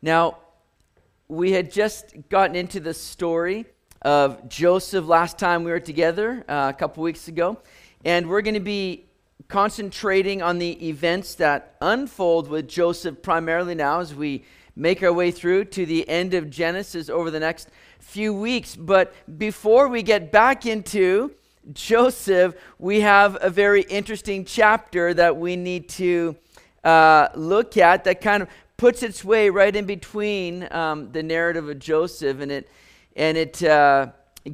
Now, we had just gotten into the story of Joseph last time we were together uh, a couple weeks ago, and we're going to be concentrating on the events that unfold with Joseph primarily now as we make our way through to the end of Genesis over the next few weeks. But before we get back into Joseph, we have a very interesting chapter that we need to uh, look at that kind of puts its way right in between um, the narrative of Joseph, and it and it, uh,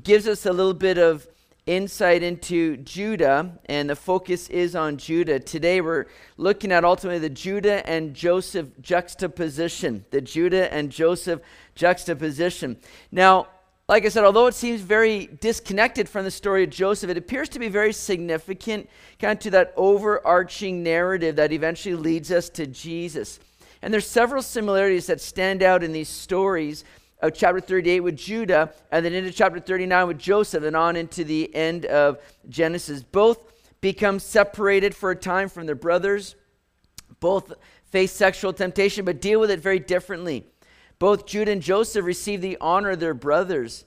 gives us a little bit of insight into Judah, and the focus is on Judah. Today we're looking at ultimately the Judah and Joseph juxtaposition. The Judah and Joseph juxtaposition. Now, like I said, although it seems very disconnected from the story of Joseph, it appears to be very significant kind of to that overarching narrative that eventually leads us to Jesus. And there's several similarities that stand out in these stories of chapter 38 with Judah, and then into chapter 39 with Joseph, and on into the end of Genesis. Both become separated for a time from their brothers. Both face sexual temptation, but deal with it very differently. Both Judah and Joseph receive the honor of their brothers.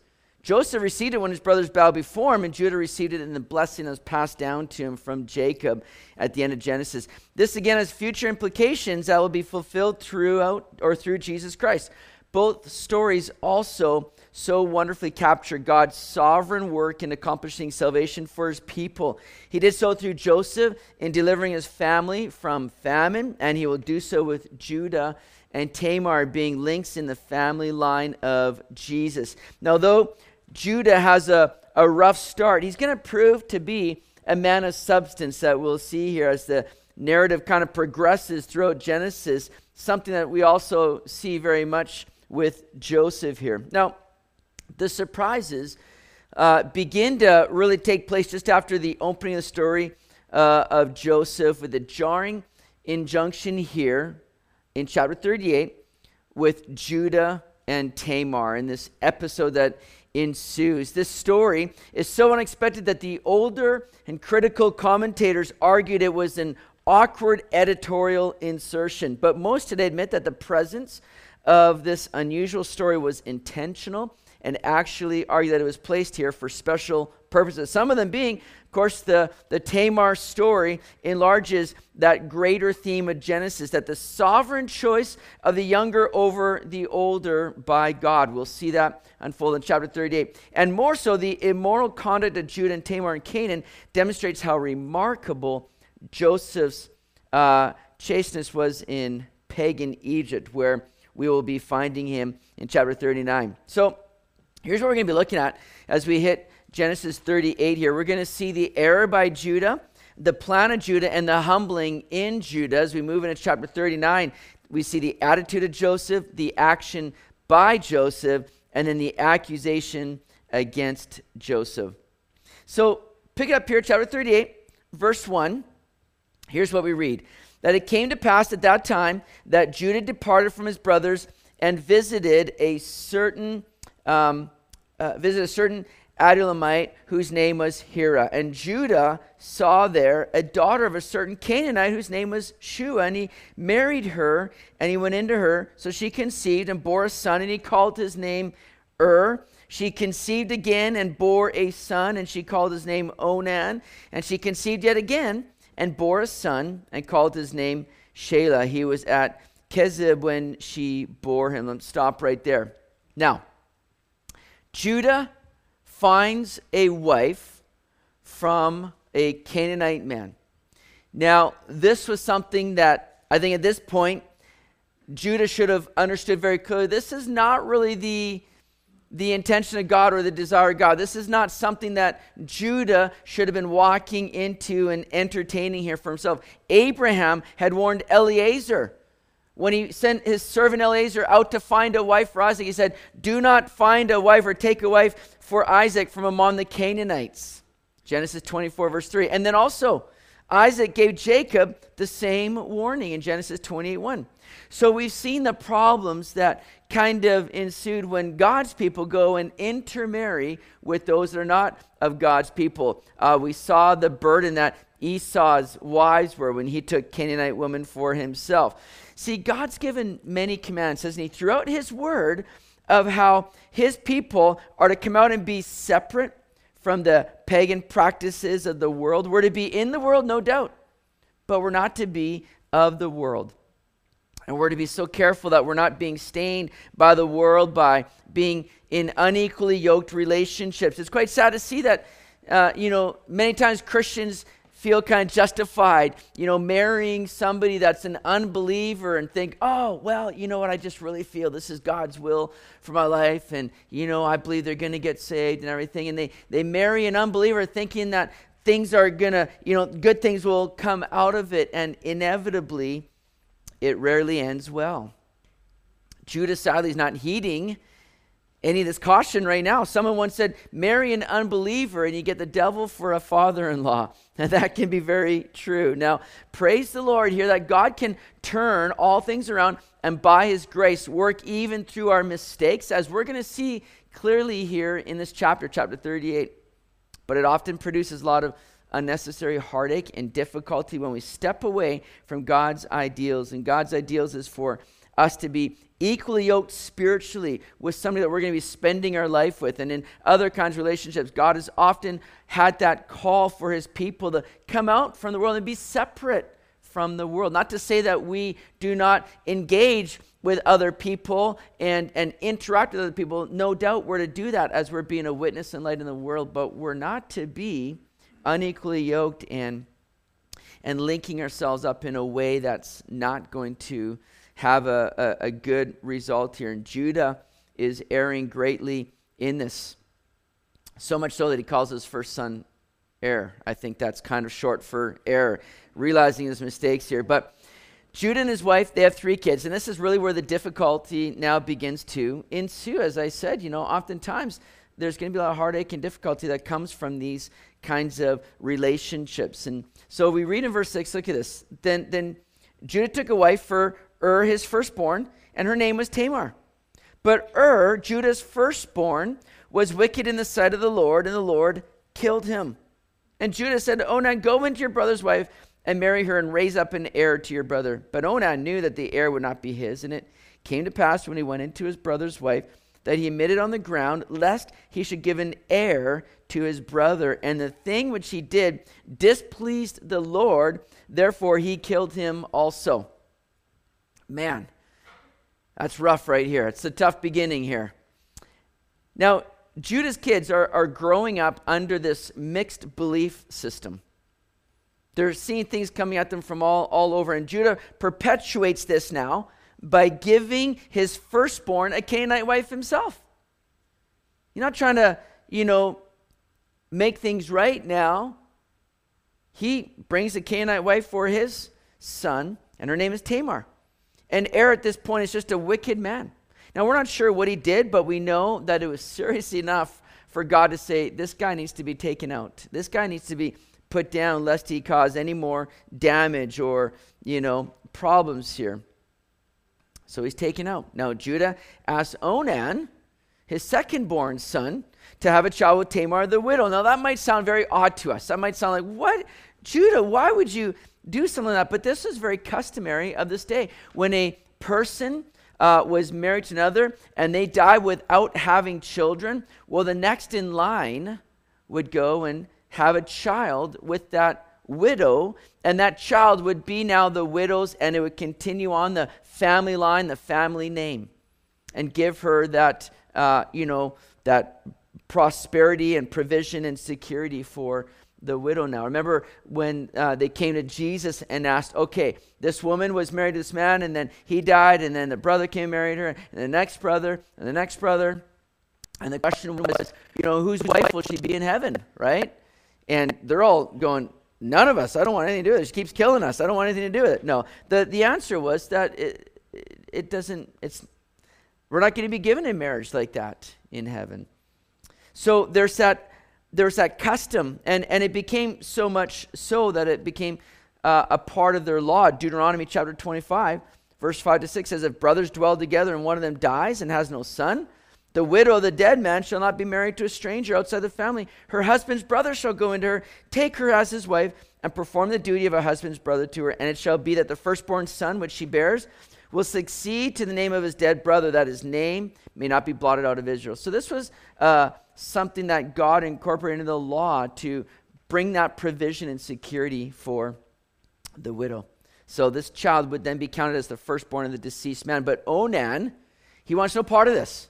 Joseph received it when his brothers bowed before him, and Judah received it in the blessing that was passed down to him from Jacob at the end of Genesis. This again has future implications that will be fulfilled throughout or through Jesus Christ. Both stories also so wonderfully capture God's sovereign work in accomplishing salvation for his people. He did so through Joseph in delivering his family from famine, and he will do so with Judah and Tamar being links in the family line of Jesus. Now, though Judah has a, a rough start. He's going to prove to be a man of substance that we'll see here as the narrative kind of progresses throughout Genesis, something that we also see very much with Joseph here. Now, the surprises uh, begin to really take place just after the opening of the story uh, of Joseph with a jarring injunction here in chapter 38 with Judah and Tamar in this episode that ensues. This story is so unexpected that the older and critical commentators argued it was an awkward editorial insertion. But most today admit that the presence of this unusual story was intentional and actually argue that it was placed here for special purposes. Some of them being, of course, the, the Tamar story enlarges that greater theme of Genesis that the sovereign choice of the younger over the older by God. We'll see that unfold in chapter 38. And more so, the immoral conduct of Judah and Tamar and Canaan demonstrates how remarkable Joseph's uh, chasteness was in pagan Egypt, where we will be finding him in chapter 39. So, Here's what we're going to be looking at as we hit Genesis 38 here. We're going to see the error by Judah, the plan of Judah, and the humbling in Judah. As we move into chapter 39, we see the attitude of Joseph, the action by Joseph, and then the accusation against Joseph. So pick it up here, chapter 38, verse 1. Here's what we read That it came to pass at that time that Judah departed from his brothers and visited a certain um, uh, a certain Adullamite whose name was Hira. And Judah saw there a daughter of a certain Canaanite whose name was Shua. And he married her and he went into her. So she conceived and bore a son, and he called his name Ur. She conceived again and bore a son, and she called his name Onan. And she conceived yet again and bore a son, and called his name Shelah. He was at Kezib when she bore him. Let's stop right there. Now, Judah finds a wife from a Canaanite man. Now, this was something that I think at this point, Judah should have understood very clearly. This is not really the, the intention of God or the desire of God. This is not something that Judah should have been walking into and entertaining here for himself. Abraham had warned Eliezer when he sent his servant Eliezer out to find a wife for Isaac, he said, Do not find a wife or take a wife for Isaac from among the Canaanites. Genesis 24, verse 3. And then also, Isaac gave Jacob the same warning in Genesis 28, 1. So we've seen the problems that kind of ensued when God's people go and intermarry with those that are not of God's people. Uh, we saw the burden that Esau's wives were when he took Canaanite women for himself. See, God's given many commands, hasn't he, throughout his word of how his people are to come out and be separate from the pagan practices of the world. We're to be in the world, no doubt, but we're not to be of the world. And we're to be so careful that we're not being stained by the world, by being in unequally yoked relationships. It's quite sad to see that, uh, you know, many times Christians feel kind of justified, you know, marrying somebody that's an unbeliever and think, oh, well, you know what, I just really feel this is God's will for my life. And, you know, I believe they're going to get saved and everything. And they, they marry an unbeliever thinking that things are going to, you know, good things will come out of it. And inevitably, it rarely ends well. Judah's sadly is not heeding any of this caution right now. Someone once said, marry an unbeliever and you get the devil for a father in law. And that can be very true. Now, praise the Lord here that God can turn all things around and by his grace work even through our mistakes, as we're going to see clearly here in this chapter, chapter 38. But it often produces a lot of unnecessary heartache and difficulty when we step away from God's ideals. And God's ideals is for us to be equally yoked spiritually with somebody that we're going to be spending our life with. And in other kinds of relationships, God has often had that call for his people to come out from the world and be separate from the world. Not to say that we do not engage with other people and, and interact with other people. No doubt we're to do that as we're being a witness and light in the world, but we're not to be unequally yoked and and linking ourselves up in a way that's not going to have a, a, a good result here. And Judah is erring greatly in this. So much so that he calls his first son Er. I think that's kind of short for error, realizing his mistakes here. But Judah and his wife, they have three kids, and this is really where the difficulty now begins to ensue. As I said, you know, oftentimes there's going to be a lot of heartache and difficulty that comes from these kinds of relationships. And so we read in verse 6, look at this. Then, then Judah took a wife for Ur, his firstborn, and her name was Tamar. But Ur, Judah's firstborn, was wicked in the sight of the Lord, and the Lord killed him. And Judah said to Onan, Go into your brother's wife and marry her and raise up an heir to your brother. But Onan knew that the heir would not be his. And it came to pass when he went into his brother's wife that he admitted on the ground, lest he should give an heir to his brother. And the thing which he did displeased the Lord, therefore he killed him also. Man, that's rough right here. It's a tough beginning here. Now, Judah's kids are, are growing up under this mixed belief system. They're seeing things coming at them from all, all over. And Judah perpetuates this now by giving his firstborn a Canaanite wife himself. You're not trying to, you know, make things right now. He brings a Canaanite wife for his son, and her name is Tamar. And Er at this point is just a wicked man. Now, we're not sure what he did, but we know that it was serious enough for God to say, this guy needs to be taken out. This guy needs to be put down lest he cause any more damage or, you know, problems here. So he's taken out. Now, Judah asks Onan, his second born son, to have a child with Tamar the widow. Now, that might sound very odd to us. That might sound like, what? Judah, why would you do something like that. But this is very customary of this day. When a person uh, was married to another and they die without having children, well, the next in line would go and have a child with that widow, and that child would be now the widow's, and it would continue on the family line, the family name, and give her that, uh, you know, that prosperity and provision and security for the widow now. Remember when uh, they came to Jesus and asked, okay, this woman was married to this man, and then he died, and then the brother came and married her, and the next brother, and the next brother. And the question was, you know, whose wife will she be in heaven, right? And they're all going, none of us. I don't want anything to do with it. She keeps killing us. I don't want anything to do with it. No. The, the answer was that it, it doesn't, it's, we're not going to be given a marriage like that in heaven. So there's that there's that custom, and, and it became so much so that it became uh, a part of their law. Deuteronomy chapter 25, verse 5 to 6 says, If brothers dwell together and one of them dies and has no son, The widow of the dead man shall not be married to a stranger outside the family. Her husband's brother shall go into her, take her as his wife, and perform the duty of a husband's brother to her. And it shall be that the firstborn son which she bears will succeed to the name of his dead brother, that his name may not be blotted out of Israel. So this was uh, something that God incorporated into the law to bring that provision and security for the widow. So this child would then be counted as the firstborn of the deceased man. But Onan, he wants no part of this.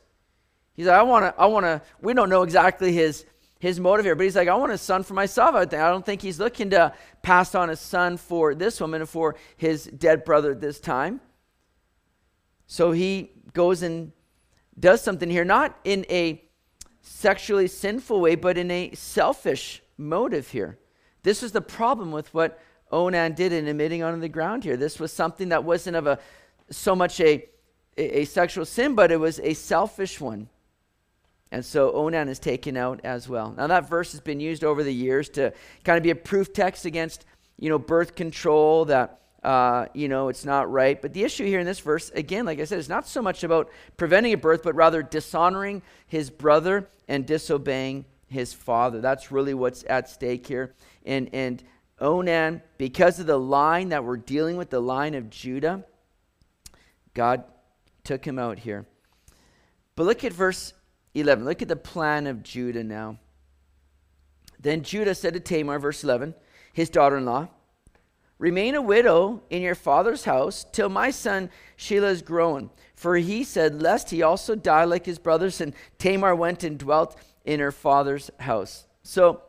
He's like, I want to, I want to, we don't know exactly his, his motive here, but he's like, I want a son for myself. I don't think he's looking to pass on a son for this woman for his dead brother at this time. So he goes and does something here, not in a sexually sinful way, but in a selfish motive here. This was the problem with what Onan did in emitting onto the ground here. This was something that wasn't of a so much a, a, a sexual sin, but it was a selfish one. And so Onan is taken out as well. Now that verse has been used over the years to kind of be a proof text against, you know, birth control that uh, you know, it's not right. But the issue here in this verse, again, like I said, is not so much about preventing a birth, but rather dishonoring his brother and disobeying his father. That's really what's at stake here. And, and Onan, because of the line that we're dealing with, the line of Judah, God took him out here. But look at verse 11. Look at the plan of Judah now. Then Judah said to Tamar, verse 11, his daughter in law, Remain a widow in your father's house till my son Shelah is grown. For he said, Lest he also die like his brothers. And Tamar went and dwelt in her father's house. So,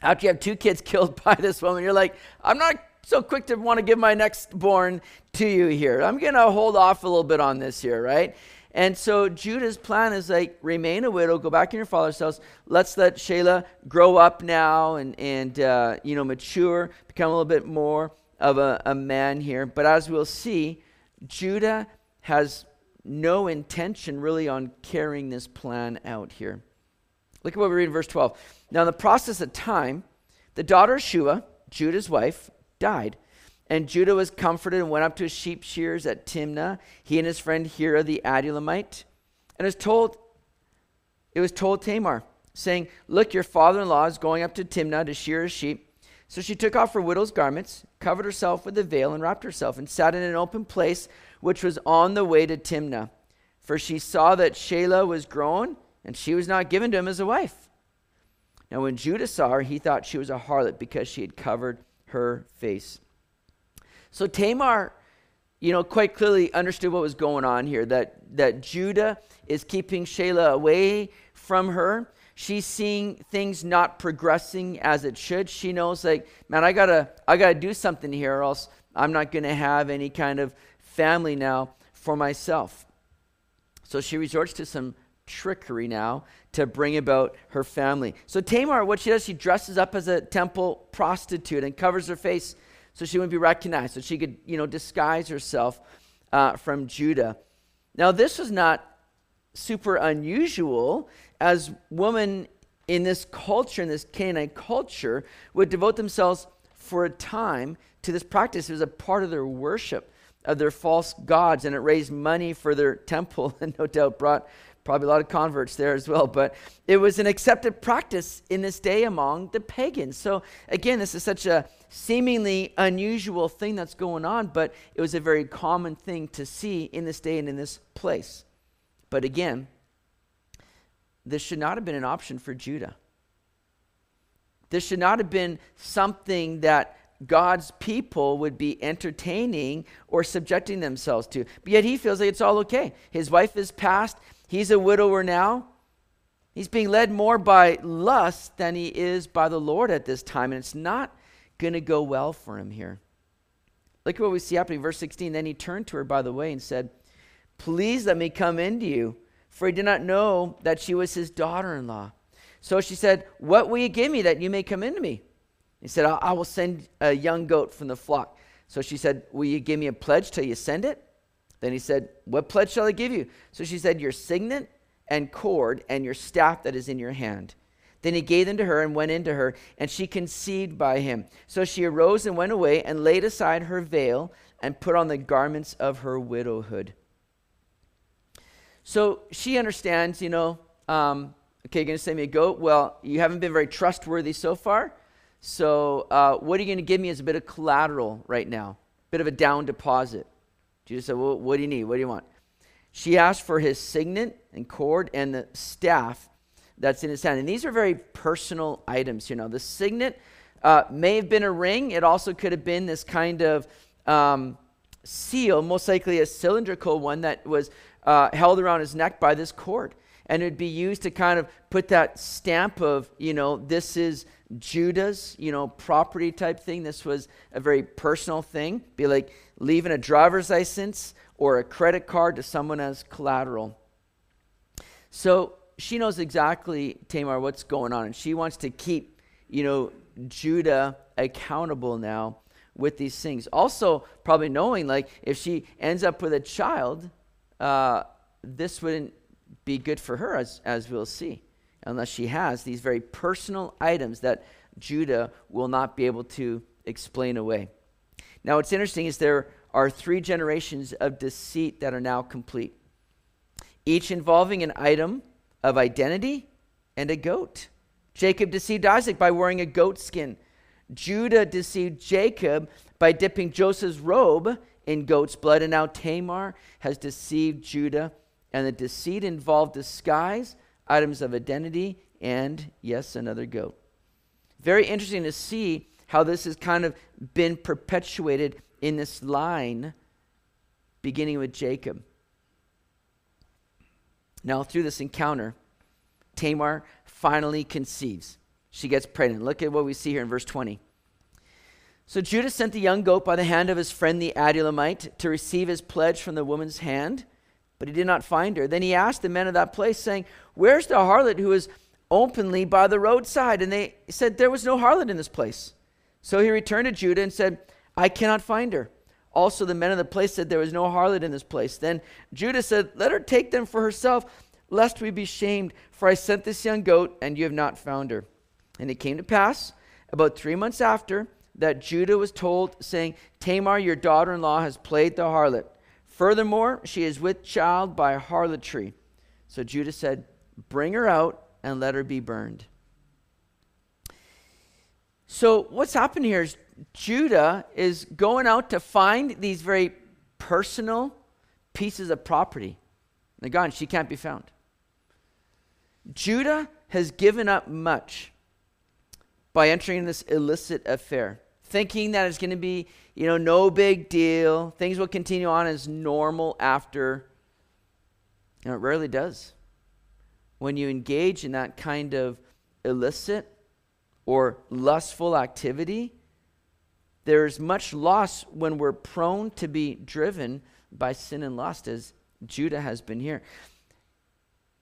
after you have two kids killed by this woman, you're like, I'm not so quick to want to give my next born to you here. I'm going to hold off a little bit on this here, right? And so Judah's plan is like remain a widow, go back in your father's house. Let's let Shelah grow up now and and uh, you know mature, become a little bit more of a, a man here. But as we'll see, Judah has no intention really on carrying this plan out here. Look at what we read in verse 12. Now, in the process of time, the daughter of Shua, Judah's wife, died. And Judah was comforted and went up to his sheep shears at Timnah, he and his friend Hira the Adullamite. And it was told, it was told Tamar, saying, Look, your father-in-law is going up to Timnah to shear his sheep. So she took off her widow's garments, covered herself with a veil, and wrapped herself, and sat in an open place which was on the way to Timnah. For she saw that Shelah was grown, and she was not given to him as a wife. Now, when Judah saw her, he thought she was a harlot because she had covered her face. So Tamar, you know, quite clearly understood what was going on here that, that Judah is keeping Shelah away from her. She's seeing things not progressing as it should. She knows, like, man, I gotta, I gotta do something here, or else I'm not gonna have any kind of family now for myself. So she resorts to some trickery now to bring about her family. So Tamar, what she does, she dresses up as a temple prostitute and covers her face so she wouldn't be recognized, so she could, you know, disguise herself uh, from Judah. Now, this was not super unusual, as women in this culture, in this Canaanite culture, would devote themselves for a time to this practice. It was a part of their worship of their false gods, and it raised money for their temple, and no doubt brought probably a lot of converts there as well. But it was an accepted practice in this day among the pagans. So again, this is such a seemingly unusual thing that's going on, but it was a very common thing to see in this day and in this place. But again, this should not have been an option for Judah. This should not have been something that God's people would be entertaining or subjecting themselves to. But yet he feels like it's all okay. His wife is passed, he's a widower now. He's being led more by lust than he is by the Lord at this time. And it's not going to go well for him here. Look at what we see happening. Verse 16 Then he turned to her by the way and said, Please let me come into you, for he did not know that she was his daughter in law. So she said, What will you give me that you may come into me? He said, I, I will send a young goat from the flock. So she said, Will you give me a pledge till you send it? Then he said, What pledge shall I give you? So she said, Your signet and cord and your staff that is in your hand. Then he gave them to her and went into her, and she conceived by him. So she arose and went away and laid aside her veil and put on the garments of her widowhood. So she understands, you know, um, okay, you're going to send me a goat. Well, you haven't been very trustworthy so far. So uh, what are you going to give me as a bit of collateral right now? Bit of a down deposit. Judah said, well, what do you need? What do you want? She asked for his signet and cord and the staff that's in his hand. And these are very personal items, you know. The signet uh, may have been a ring. It also could have been this kind of um, seal, most likely a cylindrical one that was uh, held around his neck by this cord. And it would be used to kind of put that stamp of, you know, this is Judah's, you know, property type thing. This was a very personal thing. Be like leaving a driver's license or a credit card to someone as collateral. So she knows exactly, Tamar, what's going on. And she wants to keep, you know, Judah accountable now with these things. Also, probably knowing like if she ends up with a child, uh, this wouldn't be good for her, as, as we'll see, unless she has these very personal items that Judah will not be able to explain away. Now, what's interesting is there are three generations of deceit that are now complete, each involving an item of identity and a goat. Jacob deceived Isaac by wearing a goat skin. Judah deceived Jacob by dipping Joseph's robe in goat's blood, and now Tamar has deceived Judah, and the deceit involved disguise, items of identity, and yes, another goat. Very interesting to see how this has kind of been perpetuated in this line beginning with Jacob. Now, through this encounter, Tamar finally conceives. She gets pregnant. Look at what we see here in verse 20. So Judah sent the young goat by the hand of his friend the Adullamite to receive his pledge from the woman's hand, but he did not find her. Then he asked the men of that place, saying, Where's the harlot who is openly by the roadside? And they said, There was no harlot in this place. So he returned to Judah and said, I cannot find her. Also, the men of the place said, There was no harlot in this place. Then Judah said, Let her take them for herself, lest we be shamed, for I sent this young goat, and you have not found her. And it came to pass, about three months after, that Judah was told, saying, Tamar, your daughter in law, has played the harlot. Furthermore, she is with child by harlotry. So Judah said, Bring her out and let her be burned. So, what's happened here is Judah is going out to find these very personal pieces of property. And gone, she can't be found. Judah has given up much by entering this illicit affair thinking that it's going to be, you know, no big deal. Things will continue on as normal after. Know, it rarely does. When you engage in that kind of illicit or lustful activity, there's much loss when we're prone to be driven by sin and lust, as Judah has been here.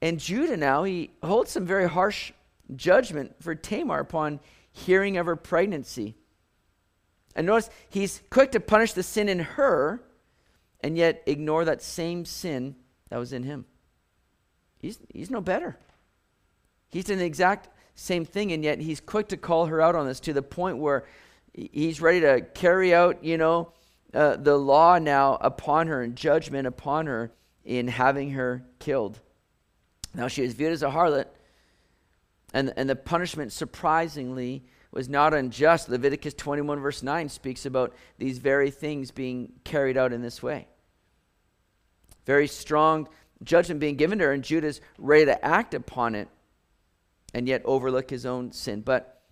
And Judah now, he holds some very harsh judgment for Tamar upon hearing of her pregnancy. And notice he's quick to punish the sin in her and yet ignore that same sin that was in him. He's, he's no better. He's doing the exact same thing, and yet he's quick to call her out on this to the point where he's ready to carry out, you know, uh, the law now upon her and judgment upon her in having her killed. Now she is viewed as a harlot, and, and the punishment surprisingly was not unjust. Leviticus 21, verse 9, speaks about these very things being carried out in this way. Very strong judgment being given to her, and Judah's ready to act upon it and yet overlook his own sin. But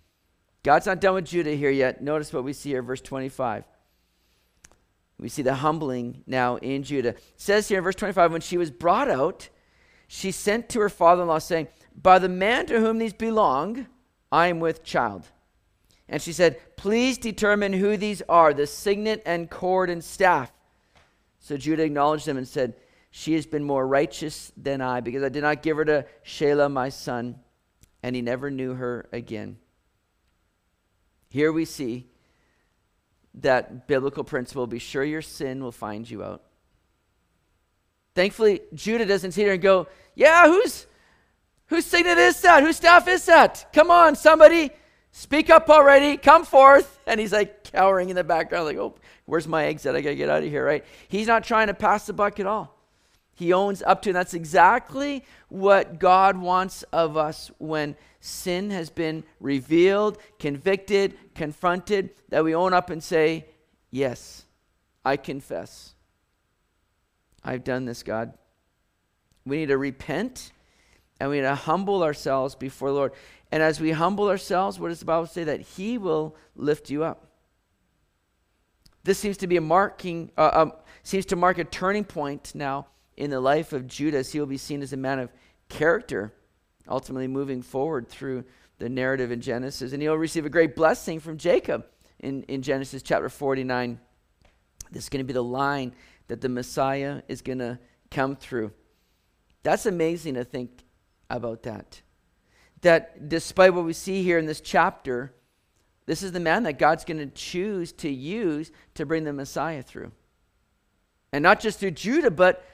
God's not done with Judah here yet. Notice what we see here, verse 25. We see the humbling now in Judah. It says here in verse 25, when she was brought out, she sent to her father in law, saying, By the man to whom these belong, I am with child. And she said, Please determine who these are the signet and cord and staff. So Judah acknowledged them and said, She has been more righteous than I, because I did not give her to Shelah my son. And he never knew her again. Here we see that biblical principle be sure your sin will find you out. Thankfully, Judah doesn't sit here and go, Yeah, whose, whose signet is that? Whose staff is that? Come on, somebody. Speak up already. Come forth. And he's like cowering in the background, like, oh, where's my exit? I got to get out of here, right? He's not trying to pass the buck at all. He owns up to, and that's exactly what God wants of us when sin has been revealed, convicted, confronted, that we own up and say, Yes, I confess. I've done this, God. We need to repent and we need to humble ourselves before the Lord. And as we humble ourselves, what does the Bible say? That He will lift you up. This seems to be a marking, uh, um, seems to mark a turning point now in the life of Judas. He will be seen as a man of character, ultimately moving forward through the narrative in Genesis. And he'll receive a great blessing from Jacob in, in Genesis chapter 49. This is going to be the line that the Messiah is going to come through. That's amazing to think about that. That despite what we see here in this chapter, this is the man that God's going to choose to use to bring the Messiah through. And not just through Judah, but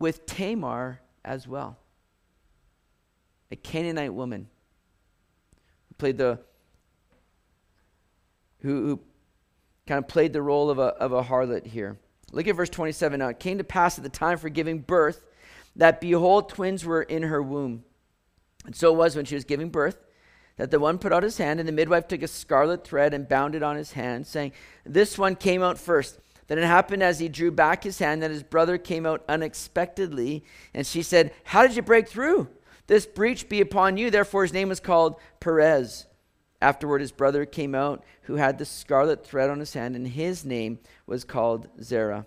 with Tamar as well. A Canaanite woman who played the who, who kind of played the role of a, of a harlot here. Look at verse 27 now. It came to pass at the time for giving birth that behold, twins were in her womb. And so it was when she was giving birth that the one put out his hand, and the midwife took a scarlet thread and bound it on his hand, saying, This one came out first. Then it happened as he drew back his hand that his brother came out unexpectedly. And she said, How did you break through? This breach be upon you. Therefore his name was called Perez. Afterward his brother came out, who had the scarlet thread on his hand, and his name was called Zerah.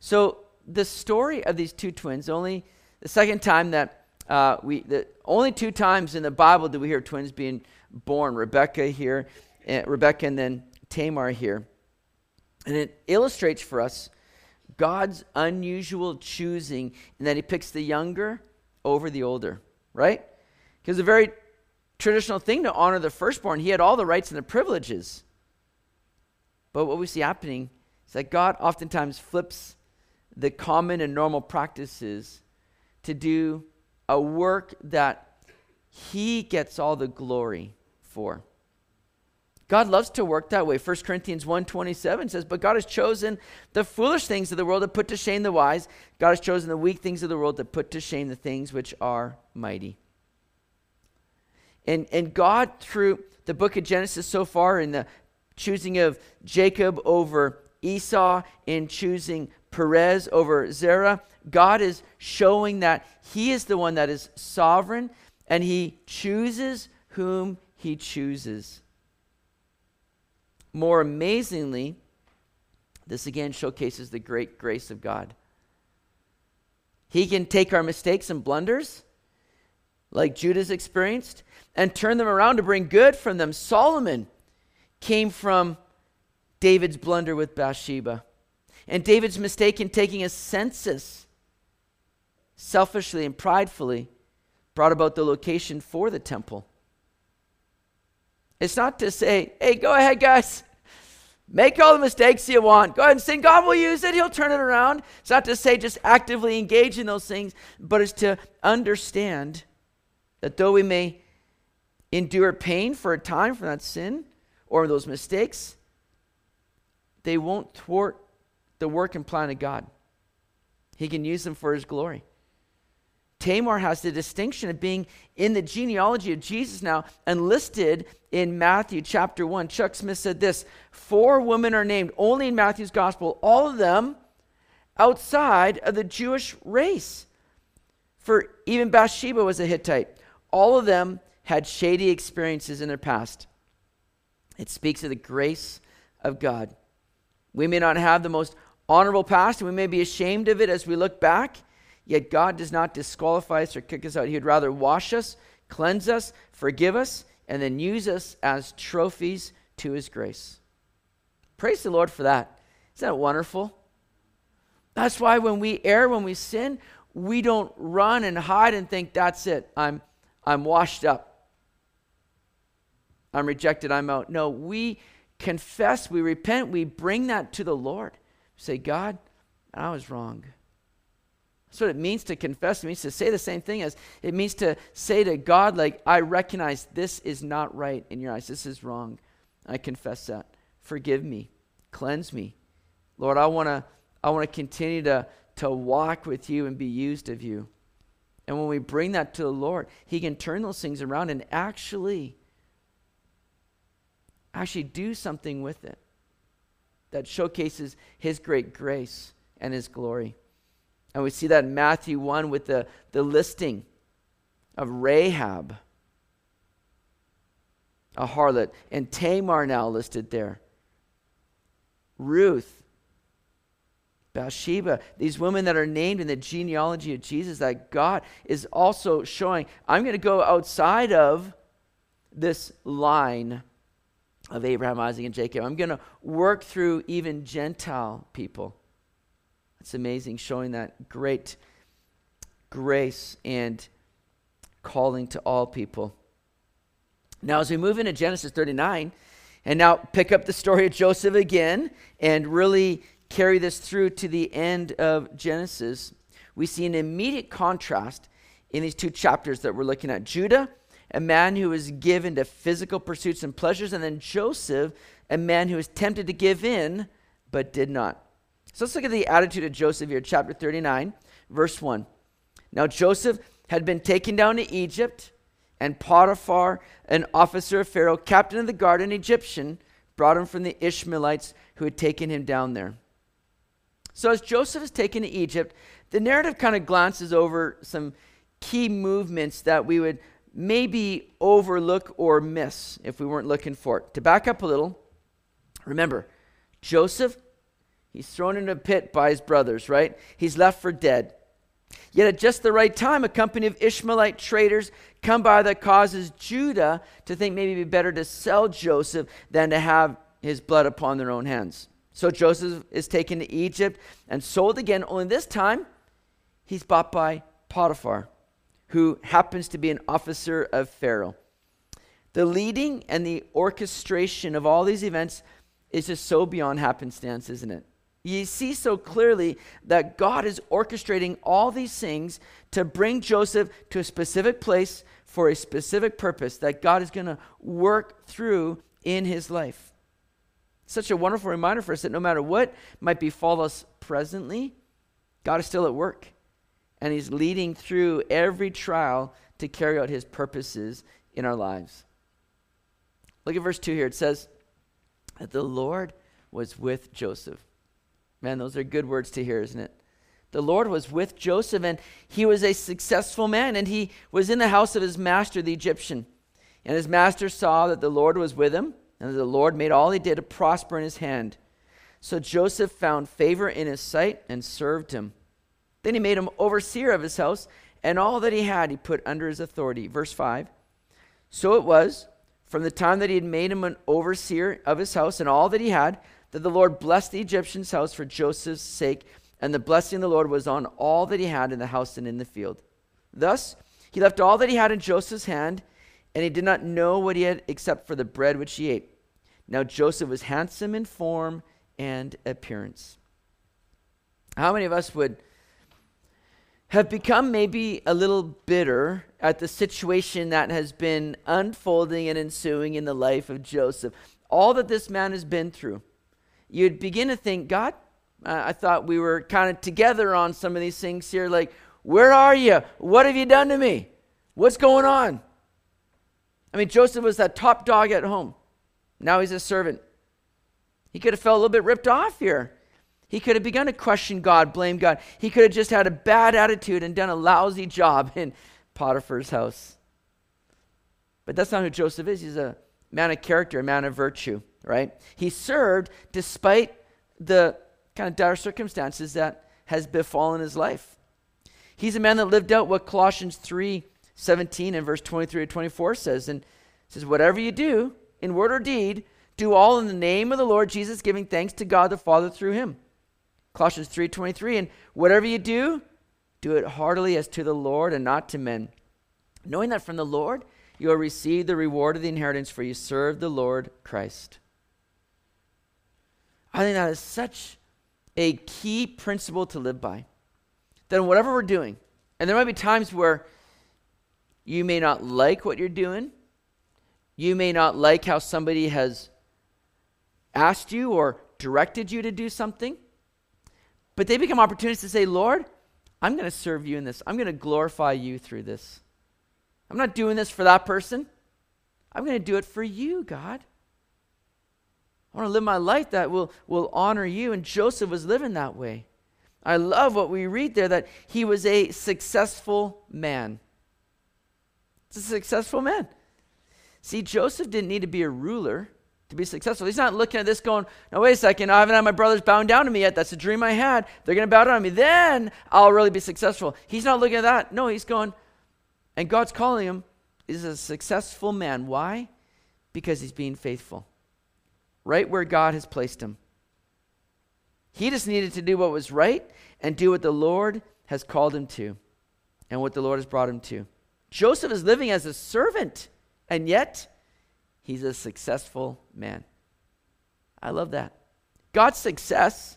So the story of these two twins, only the second time that uh, we, the only two times in the Bible do we hear twins being born Rebecca here, and Rebecca, and then Tamar here. And it illustrates for us God's unusual choosing in that he picks the younger over the older, right? Because a very traditional thing to honor the firstborn. He had all the rights and the privileges. But what we see happening is that God oftentimes flips the common and normal practices to do a work that he gets all the glory for. God loves to work that way. 1 Corinthians 1:27 says, "But God has chosen the foolish things of the world to put to shame the wise. God has chosen the weak things of the world to put to shame the things which are mighty." And and God through the book of Genesis so far in the choosing of Jacob over Esau in choosing Perez over Zerah, God is showing that He is the one that is sovereign and He chooses whom He chooses. More amazingly, this again showcases the great grace of God. He can take our mistakes and blunders, like Judas experienced, and turn them around to bring good from them. Solomon came from David's blunder with Bathsheba. And David's mistake in taking a census selfishly and pridefully brought about the location for the temple. It's not to say, hey, go ahead, guys. Make all the mistakes you want. Go ahead and sin. God will use it. He'll turn it around. It's not to say just actively engage in those things, but it's to understand that though we may endure pain for a time from that sin or those mistakes, they won't thwart the work and plan of God. He can use them for his glory. Tamar has the distinction of being in the genealogy of Jesus now and listed in Matthew chapter 1. Chuck Smith said this Four women are named only in Matthew's gospel, all of them outside of the Jewish race. For even Bathsheba was a Hittite. All of them had shady experiences in their past. It speaks of the grace of God. We may not have the most honorable past, and we may be ashamed of it as we look back. Yet God does not disqualify us or kick us out. He would rather wash us, cleanse us, forgive us, and then use us as trophies to His grace. Praise the Lord for that. Isn't that wonderful? That's why when we err, when we sin, we don't run and hide and think, that's it, I'm, I'm washed up. I'm rejected, I'm out. No, we confess, we repent, we bring that to the Lord. Say, God, I was wrong. That's what it means to confess. It means to say the same thing as it means to say to God, like, I recognize this is not right in your eyes. This is wrong. I confess that. Forgive me. Cleanse me. Lord, I want to I want to continue to, to walk with you and be used of you. And when we bring that to the Lord, He can turn those things around and actually, actually do something with it that showcases His great grace and His glory. And we see that in Matthew 1 with the, the listing of Rahab, a harlot, and Tamar now listed there. Ruth, Bathsheba, these women that are named in the genealogy of Jesus, that God is also showing, I'm going to go outside of this line of Abraham, Isaac, and Jacob. I'm going to work through even Gentile people. It's amazing, showing that great grace and calling to all people. Now, as we move into Genesis 39, and now pick up the story of Joseph again and really carry this through to the end of Genesis, we see an immediate contrast in these two chapters that we're looking at. Judah, a man who was given to physical pursuits and pleasures, and then Joseph, a man who was tempted to give in but did not. So let's look at the attitude of Joseph here, chapter 39, verse 1. Now Joseph had been taken down to Egypt, and Potiphar, an officer of Pharaoh, captain of the guard, an Egyptian, brought him from the Ishmaelites who had taken him down there. So as Joseph is taken to Egypt, the narrative kind of glances over some key movements that we would maybe overlook or miss if we weren't looking for it. To back up a little, remember, Joseph He's thrown into a pit by his brothers, right? He's left for dead. Yet at just the right time, a company of Ishmaelite traders come by that causes Judah to think maybe it'd be better to sell Joseph than to have his blood upon their own hands. So Joseph is taken to Egypt and sold again, only this time he's bought by Potiphar, who happens to be an officer of Pharaoh. The leading and the orchestration of all these events is just so beyond happenstance, isn't it? You see so clearly that God is orchestrating all these things to bring Joseph to a specific place for a specific purpose that God is going to work through in his life. Such a wonderful reminder for us that no matter what might befall us presently, God is still at work. And he's leading through every trial to carry out his purposes in our lives. Look at verse 2 here. It says that the Lord was with Joseph. Man, those are good words to hear, isn't it? The Lord was with Joseph, and he was a successful man, and he was in the house of his master, the Egyptian. And his master saw that the Lord was with him, and that the Lord made all he did to prosper in his hand. So Joseph found favor in his sight and served him. Then he made him overseer of his house, and all that he had he put under his authority. Verse 5 So it was, from the time that he had made him an overseer of his house and all that he had, that the Lord blessed the Egyptian's house for Joseph's sake, and the blessing of the Lord was on all that he had in the house and in the field. Thus, he left all that he had in Joseph's hand, and he did not know what he had except for the bread which he ate. Now Joseph was handsome in form and appearance. How many of us would have become maybe a little bitter at the situation that has been unfolding and ensuing in the life of Joseph? All that this man has been through you'd begin to think, God, uh, I thought we were kind of together on some of these things here. Like, where are you? What have you done to me? What's going on? I mean, Joseph was that top dog at home. Now he's a servant. He could have felt a little bit ripped off here. He could have begun to question God, blame God. He could have just had a bad attitude and done a lousy job in Potiphar's house. But that's not who Joseph is. He's a man of character, a man of virtue right? He served despite the kind of dire circumstances that has befallen his life. He's a man that lived out what Colossians 3 17 and verse 23 to 24 says. And says, Whatever you do, in word or deed, do all in the name of the Lord Jesus, giving thanks to God the Father through him. Colossians 3 23. And whatever you do, do it heartily as to the Lord and not to men, knowing that from the Lord you will receive the reward of the inheritance, for you serve the Lord Christ. I think that is such a key principle to live by. That whatever we're doing, and there might be times where you may not like what you're doing, you may not like how somebody has asked you or directed you to do something, but they become opportunities to say, Lord, I'm going to serve you in this. I'm going to glorify you through this. I'm not doing this for that person. I'm going to do it for you, God. I want to live my life that will, will honor you. And Joseph was living that way. I love what we read there that he was a successful man. It's a successful man. See, Joseph didn't need to be a ruler to be successful. He's not looking at this going, no, wait a second, I haven't had my brothers bowing down to me yet. That's a dream I had. They're going to bow down to me. Then I'll really be successful. He's not looking at that. No, he's going, and God's calling him is a successful man. Why? Because he's being faithful. Right where God has placed him. He just needed to do what was right and do what the Lord has called him to and what the Lord has brought him to. Joseph is living as a servant, and yet he's a successful man. I love that. God's success,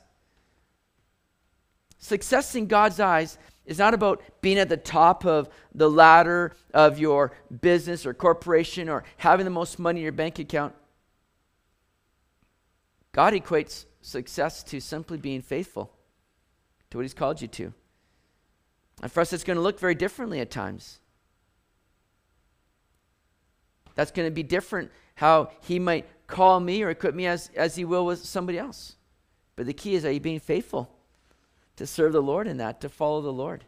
success in God's eyes, is not about being at the top of the ladder of your business or corporation or having the most money in your bank account. God equates success to simply being faithful to what He's called you to. And for us, it's going to look very differently at times. That's going to be different how He might call me or equip me as, as He will with somebody else. But the key is are you being faithful to serve the Lord in that, to follow the Lord?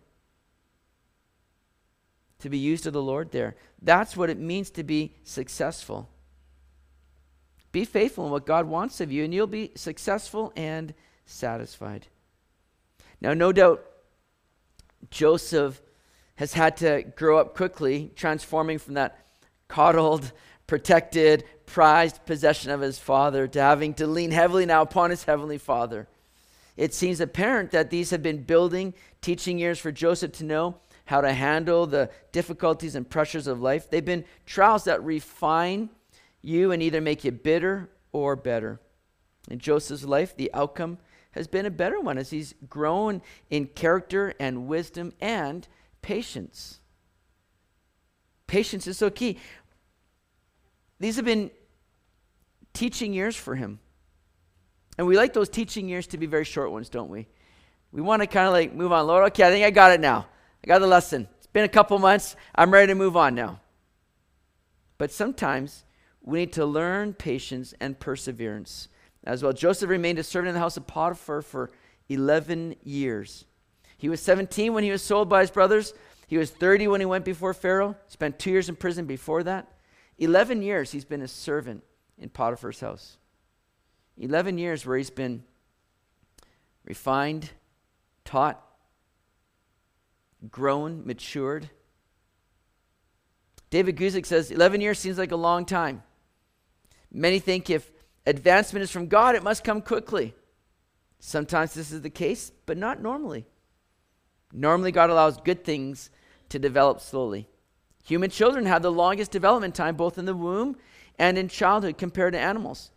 To be used of the Lord there. That's what it means to be successful. Be faithful in what God wants of you, and you'll be successful and satisfied. Now, no doubt, Joseph has had to grow up quickly, transforming from that coddled, protected, prized possession of his father to having to lean heavily now upon his heavenly father. It seems apparent that these have been building teaching years for Joseph to know how to handle the difficulties and pressures of life. They've been trials that refine you and either make you bitter or better. In Joseph's life, the outcome has been a better one as he's grown in character and wisdom and patience. Patience is so key. These have been teaching years for him. And we like those teaching years to be very short ones, don't we? We want to kind of like move on. Lord, okay, I think I got it now. I got the lesson. It's been a couple months. I'm ready to move on now. But sometimes we need to learn patience and perseverance as well. Joseph remained a servant in the house of Potiphar for 11 years. He was 17 when he was sold by his brothers. He was 30 when he went before Pharaoh. Spent two years in prison before that. 11 years he's been a servant in Potiphar's house. 11 years where he's been refined, taught, grown, matured. David Guzik says 11 years seems like a long time. Many think if advancement is from God, it must come quickly. Sometimes this is the case, but not normally. Normally, God allows good things to develop slowly. Human children have the longest development time both in the womb and in childhood compared to animals.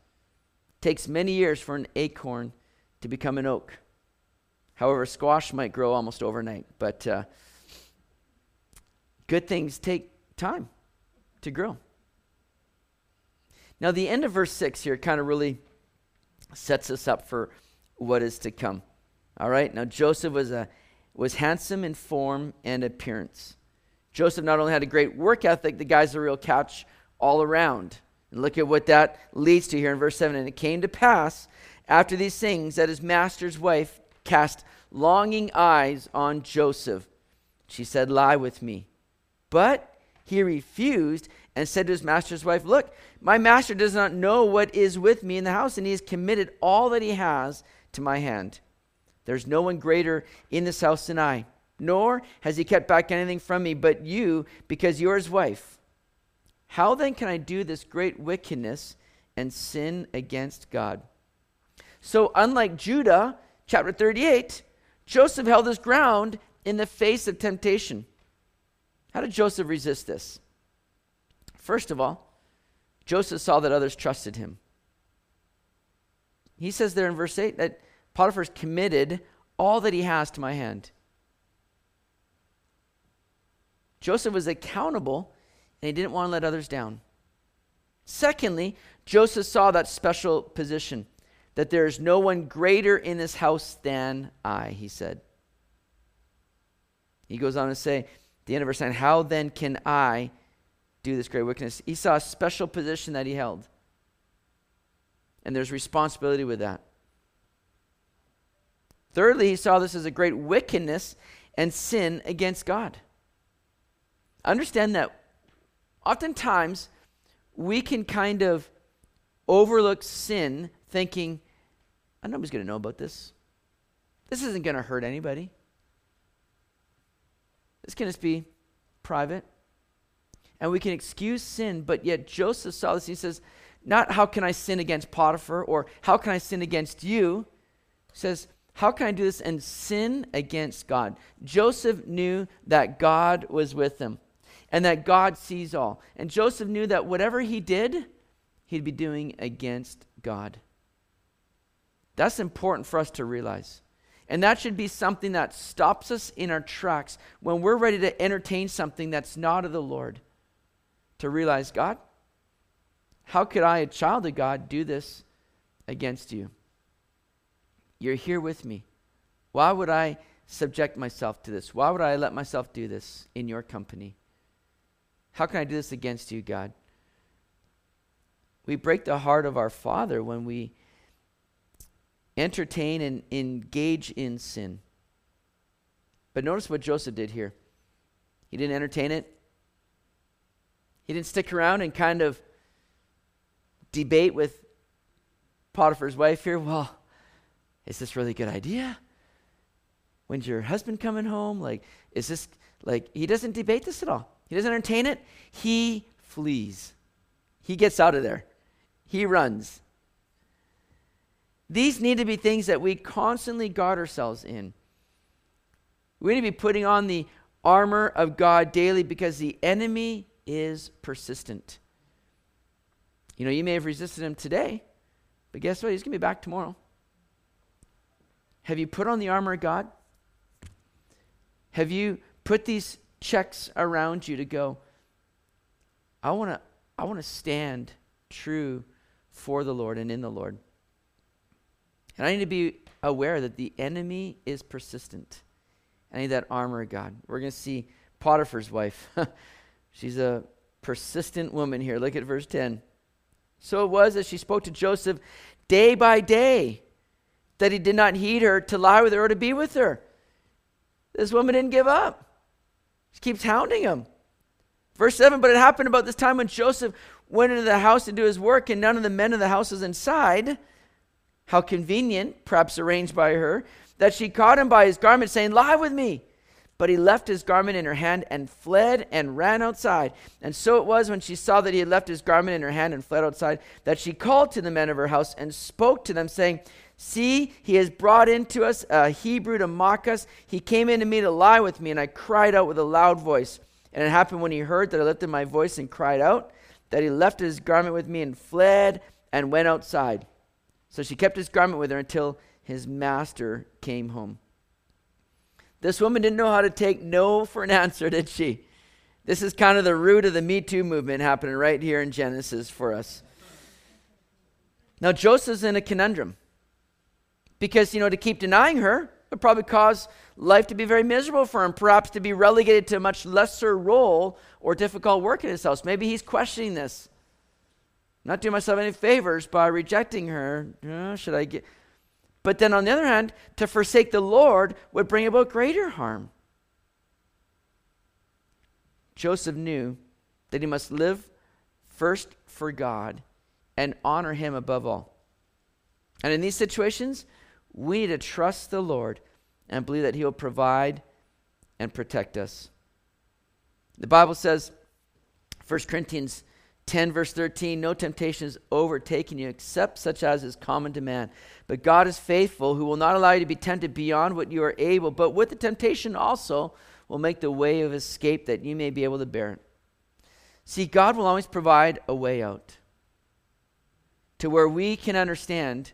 It takes many years for an acorn to become an oak. However, squash might grow almost overnight, but uh, good things take time to grow. Now, the end of verse 6 here kind of really sets us up for what is to come. All right? Now, Joseph was, a, was handsome in form and appearance. Joseph not only had a great work ethic, the guy's a real catch all around. And look at what that leads to here in verse 7. And it came to pass after these things that his master's wife cast longing eyes on Joseph. She said, Lie with me. But he refused and said to his master's wife, Look, my master does not know what is with me in the house, and he has committed all that he has to my hand. There's no one greater in this house than I, nor has he kept back anything from me but you, because you're his wife. How then can I do this great wickedness and sin against God? So, unlike Judah, chapter 38, Joseph held his ground in the face of temptation. How did Joseph resist this? First of all, Joseph saw that others trusted him. He says there in verse 8 that Potiphar's committed all that he has to my hand. Joseph was accountable and he didn't want to let others down. Secondly, Joseph saw that special position that there is no one greater in this house than I, he said. He goes on to say, the end of verse 9, how then can I do this great wickedness? He saw a special position that he held. And there's responsibility with that. Thirdly, he saw this as a great wickedness and sin against God. Understand that oftentimes we can kind of overlook sin thinking, oh, nobody's going to know about this. This isn't going to hurt anybody. This can just be private. And we can excuse sin, but yet Joseph saw this. He says, not how can I sin against Potiphar or how can I sin against you? He says, how can I do this and sin against God? Joseph knew that God was with him and that God sees all. And Joseph knew that whatever he did, he'd be doing against God. That's important for us to realize. And that should be something that stops us in our tracks when we're ready to entertain something that's not of the Lord. To realize, God, how could I, a child of God, do this against you? You're here with me. Why would I subject myself to this? Why would I let myself do this in your company? How can I do this against you, God? We break the heart of our Father when we entertain and engage in sin. But notice what Joseph did here. He didn't entertain it. He didn't stick around and kind of debate with Potiphar's wife here. Well, is this really a good idea? When's your husband coming home? Like, is this, like, he doesn't debate this at all. He doesn't entertain it. He flees. He gets out of there. He runs. These need to be things that we constantly guard ourselves in. We need to be putting on the armor of God daily because the enemy is persistent. You know, you may have resisted him today, but guess what? He's going to be back tomorrow. Have you put on the armor of God? Have you put these checks around you to go, I want to I want to stand true for the Lord and in the Lord. And I need to be aware that the enemy is persistent. I need that armor of God. We're going to see Potiphar's wife. She's a persistent woman here. Look at verse 10. So it was as she spoke to Joseph day by day that he did not heed her to lie with her or to be with her. This woman didn't give up. She keeps hounding him. Verse 7 But it happened about this time when Joseph went into the house to do his work, and none of the men of the house was inside. How convenient, perhaps arranged by her, that she caught him by his garment, saying, Lie with me. But he left his garment in her hand and fled and ran outside. And so it was when she saw that he had left his garment in her hand and fled outside that she called to the men of her house and spoke to them, saying, See, he has brought into us a Hebrew to mock us. He came into me to lie with me, and I cried out with a loud voice. And it happened when he heard that I lifted my voice and cried out, that he left his garment with me and fled and went outside. So she kept his garment with her until his master came home. This woman didn't know how to take no for an answer, did she? This is kind of the root of the Me Too movement happening right here in Genesis for us. Now, Joseph's in a conundrum. Because, you know, to keep denying her would probably cause life to be very miserable for him, perhaps to be relegated to a much lesser role or difficult work in his house. Maybe he's questioning this. not doing myself any favors by rejecting her. Oh, should I get. But then on the other hand, to forsake the Lord would bring about greater harm. Joseph knew that he must live first for God and honor him above all. And in these situations, we need to trust the Lord and believe that He will provide and protect us. The Bible says, 1 Corinthians 10, verse 13, no temptation is overtaken you except such as is common to man. But God is faithful, who will not allow you to be tempted beyond what you are able, but with the temptation also will make the way of escape that you may be able to bear it. See, God will always provide a way out to where we can understand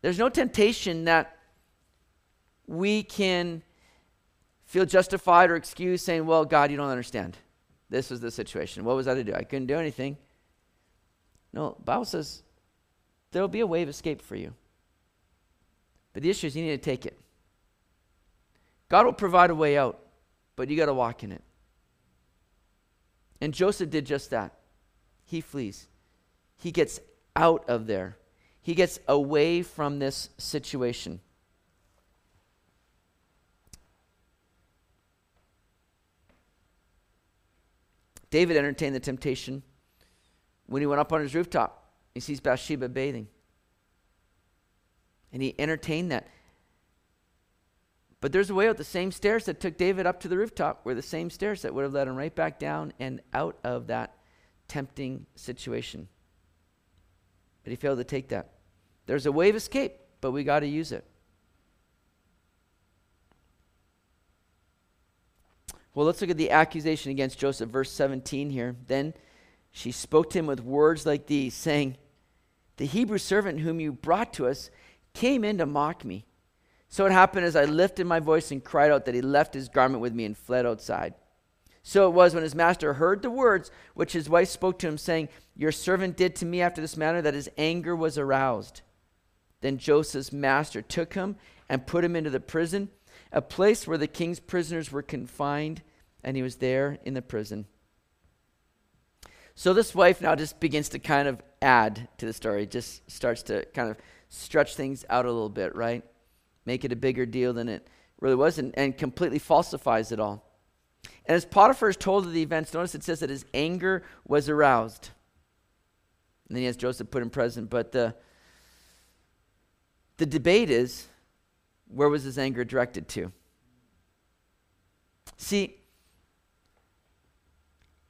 there's no temptation that we can feel justified or excused saying, Well, God, you don't understand. This was the situation. What was I to do? I couldn't do anything. No, Bible says there'll be a way of escape for you. But the issue is you need to take it. God will provide a way out, but you got to walk in it. And Joseph did just that. He flees, he gets out of there, he gets away from this situation. David entertained the temptation when he went up on his rooftop. He sees Bathsheba bathing. And he entertained that. But there's a way out. The same stairs that took David up to the rooftop were the same stairs that would have led him right back down and out of that tempting situation. But he failed to take that. There's a way of escape, but we got to use it. Well, let's look at the accusation against Joseph, verse 17 here. Then she spoke to him with words like these, saying, The Hebrew servant whom you brought to us came in to mock me. So it happened as I lifted my voice and cried out that he left his garment with me and fled outside. So it was when his master heard the words which his wife spoke to him, saying, Your servant did to me after this manner, that his anger was aroused. Then Joseph's master took him and put him into the prison a place where the king's prisoners were confined, and he was there in the prison. So this wife now just begins to kind of add to the story, just starts to kind of stretch things out a little bit, right? Make it a bigger deal than it really was, and, and completely falsifies it all. And as Potiphar is told of the events, notice it says that his anger was aroused. And then he has Joseph put in prison. But the, the debate is where was his anger directed to? See,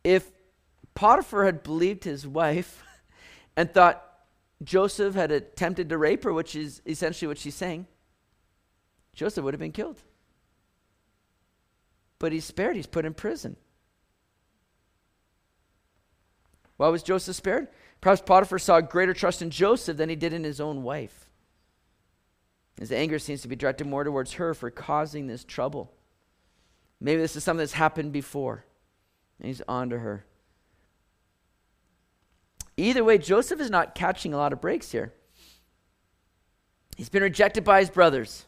if Potiphar had believed his wife and thought Joseph had attempted to rape her, which is essentially what she's saying, Joseph would have been killed. But he's spared, he's put in prison. Why was Joseph spared? Perhaps Potiphar saw greater trust in Joseph than he did in his own wife. His anger seems to be directed more towards her for causing this trouble. Maybe this is something that's happened before. And he's on to her. Either way, Joseph is not catching a lot of breaks here. He's been rejected by his brothers,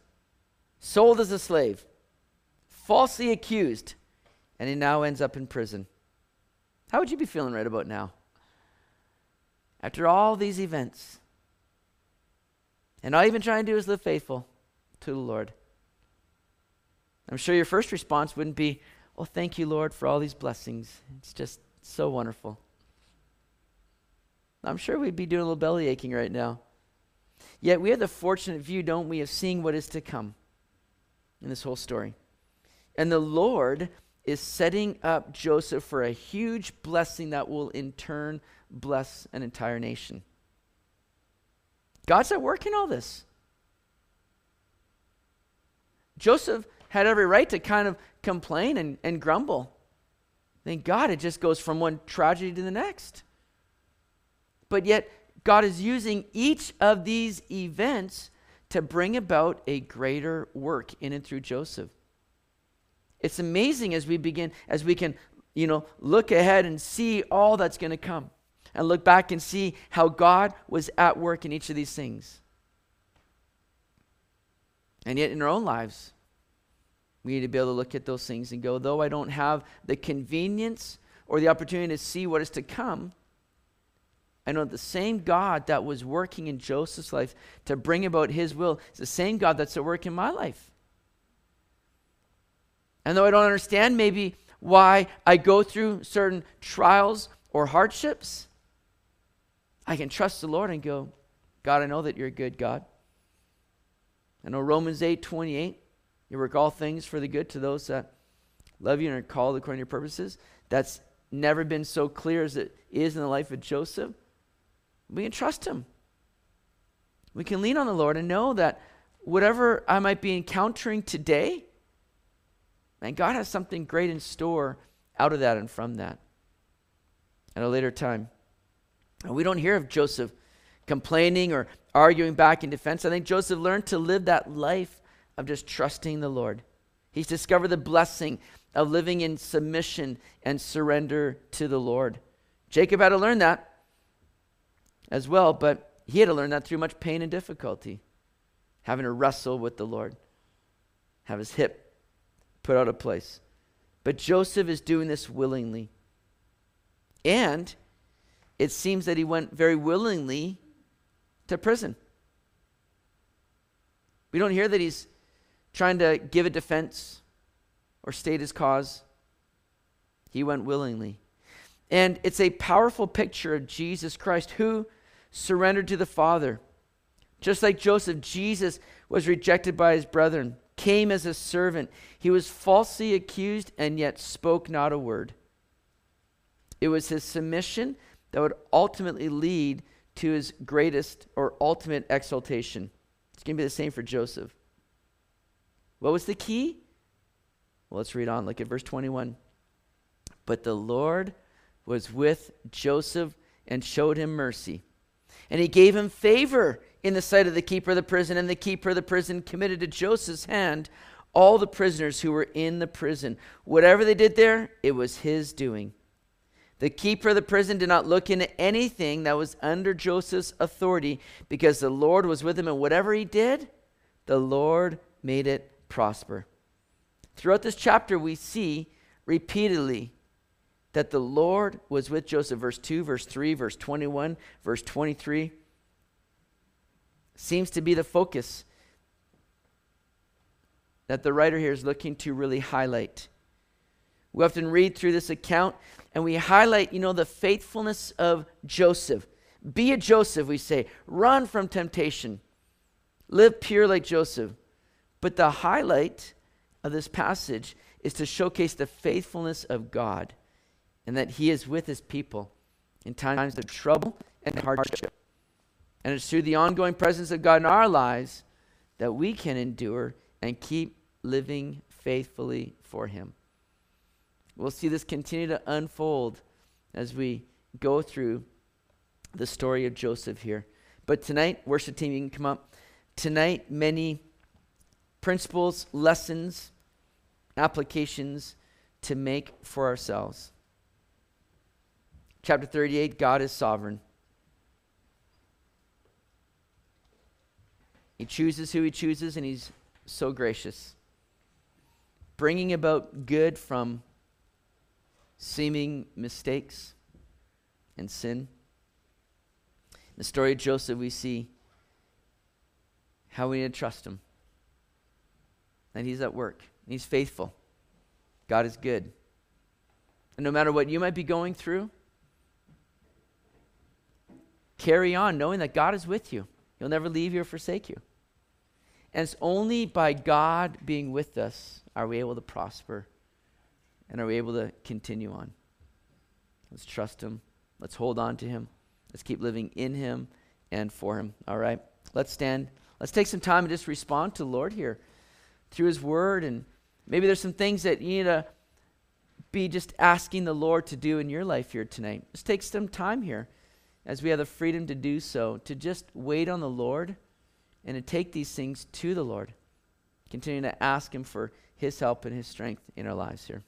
sold as a slave, falsely accused, and he now ends up in prison. How would you be feeling right about now? After all these events, and all you've been trying to do is live faithful to the Lord. I'm sure your first response wouldn't be, Oh, thank you, Lord, for all these blessings. It's just so wonderful. I'm sure we'd be doing a little belly aching right now. Yet we have the fortunate view, don't we, of seeing what is to come in this whole story. And the Lord is setting up Joseph for a huge blessing that will in turn bless an entire nation. God's at work in all this. Joseph had every right to kind of complain and, and grumble. Thank God it just goes from one tragedy to the next. But yet, God is using each of these events to bring about a greater work in and through Joseph. It's amazing as we begin, as we can, you know, look ahead and see all that's going to come and look back and see how God was at work in each of these things. And yet, in our own lives, we need to be able to look at those things and go, though I don't have the convenience or the opportunity to see what is to come, I know the same God that was working in Joseph's life to bring about his will is the same God that's at work in my life. And though I don't understand maybe why I go through certain trials or hardships, I can trust the Lord and go, God, I know that you're a good God. I know Romans 8 28, you work all things for the good to those that love you and are called according to your purposes. That's never been so clear as it is in the life of Joseph. We can trust him. We can lean on the Lord and know that whatever I might be encountering today, man, God has something great in store out of that and from that at a later time. And we don't hear of Joseph complaining or arguing back in defense. I think Joseph learned to live that life of just trusting the Lord. He's discovered the blessing of living in submission and surrender to the Lord. Jacob had to learn that as well, but he had to learn that through much pain and difficulty, having to wrestle with the Lord, have his hip put out of place. But Joseph is doing this willingly. And it seems that he went very willingly to prison. We don't hear that he's trying to give a defense or state his cause. He went willingly. And it's a powerful picture of Jesus Christ who surrendered to the Father. Just like Joseph, Jesus was rejected by his brethren, came as a servant. He was falsely accused and yet spoke not a word. It was his submission that would ultimately lead to his greatest or ultimate exaltation. It's going to be the same for Joseph. What was the key? Well, let's read on. Look at verse 21. But the Lord was with Joseph and showed him mercy. And he gave him favor in the sight of the keeper of the prison, and the keeper of the prison committed to Joseph's hand all the prisoners who were in the prison. Whatever they did there, it was his doing. The keeper of the prison did not look into anything that was under Joseph's authority because the Lord was with him, and whatever he did, the Lord made it prosper. Throughout this chapter, we see repeatedly that the Lord was with Joseph. Verse 2, verse 3, verse 21, verse 23 seems to be the focus that the writer here is looking to really highlight. We often read through this account and we highlight, you know, the faithfulness of Joseph. Be a Joseph, we say. Run from temptation. Live pure like Joseph. But the highlight of this passage is to showcase the faithfulness of God and that He is with His people in times of trouble and hardship. And it's through the ongoing presence of God in our lives that we can endure and keep living faithfully for Him. We'll see this continue to unfold as we go through the story of Joseph here. But tonight, worship team, you can come up. Tonight, many principles, lessons, applications to make for ourselves. Chapter 38 God is sovereign. He chooses who he chooses, and he's so gracious. Bringing about good from seeming mistakes and sin. In the story of Joseph, we see how we need to trust him. That he's at work. He's faithful. God is good. And no matter what you might be going through, carry on knowing that God is with you. He'll never leave you or forsake you. And it's only by God being with us are we able to prosper and are we able to continue on. Let's trust Him. Let's hold on to Him. Let's keep living in Him and for Him. All right? Let's stand. Let's take some time and just respond to the Lord here through His Word. And maybe there's some things that you need to be just asking the Lord to do in your life here tonight. Just take some time here as we have the freedom to do so, to just wait on the Lord and to take these things to the Lord. Continue to ask Him for His help and His strength in our lives here.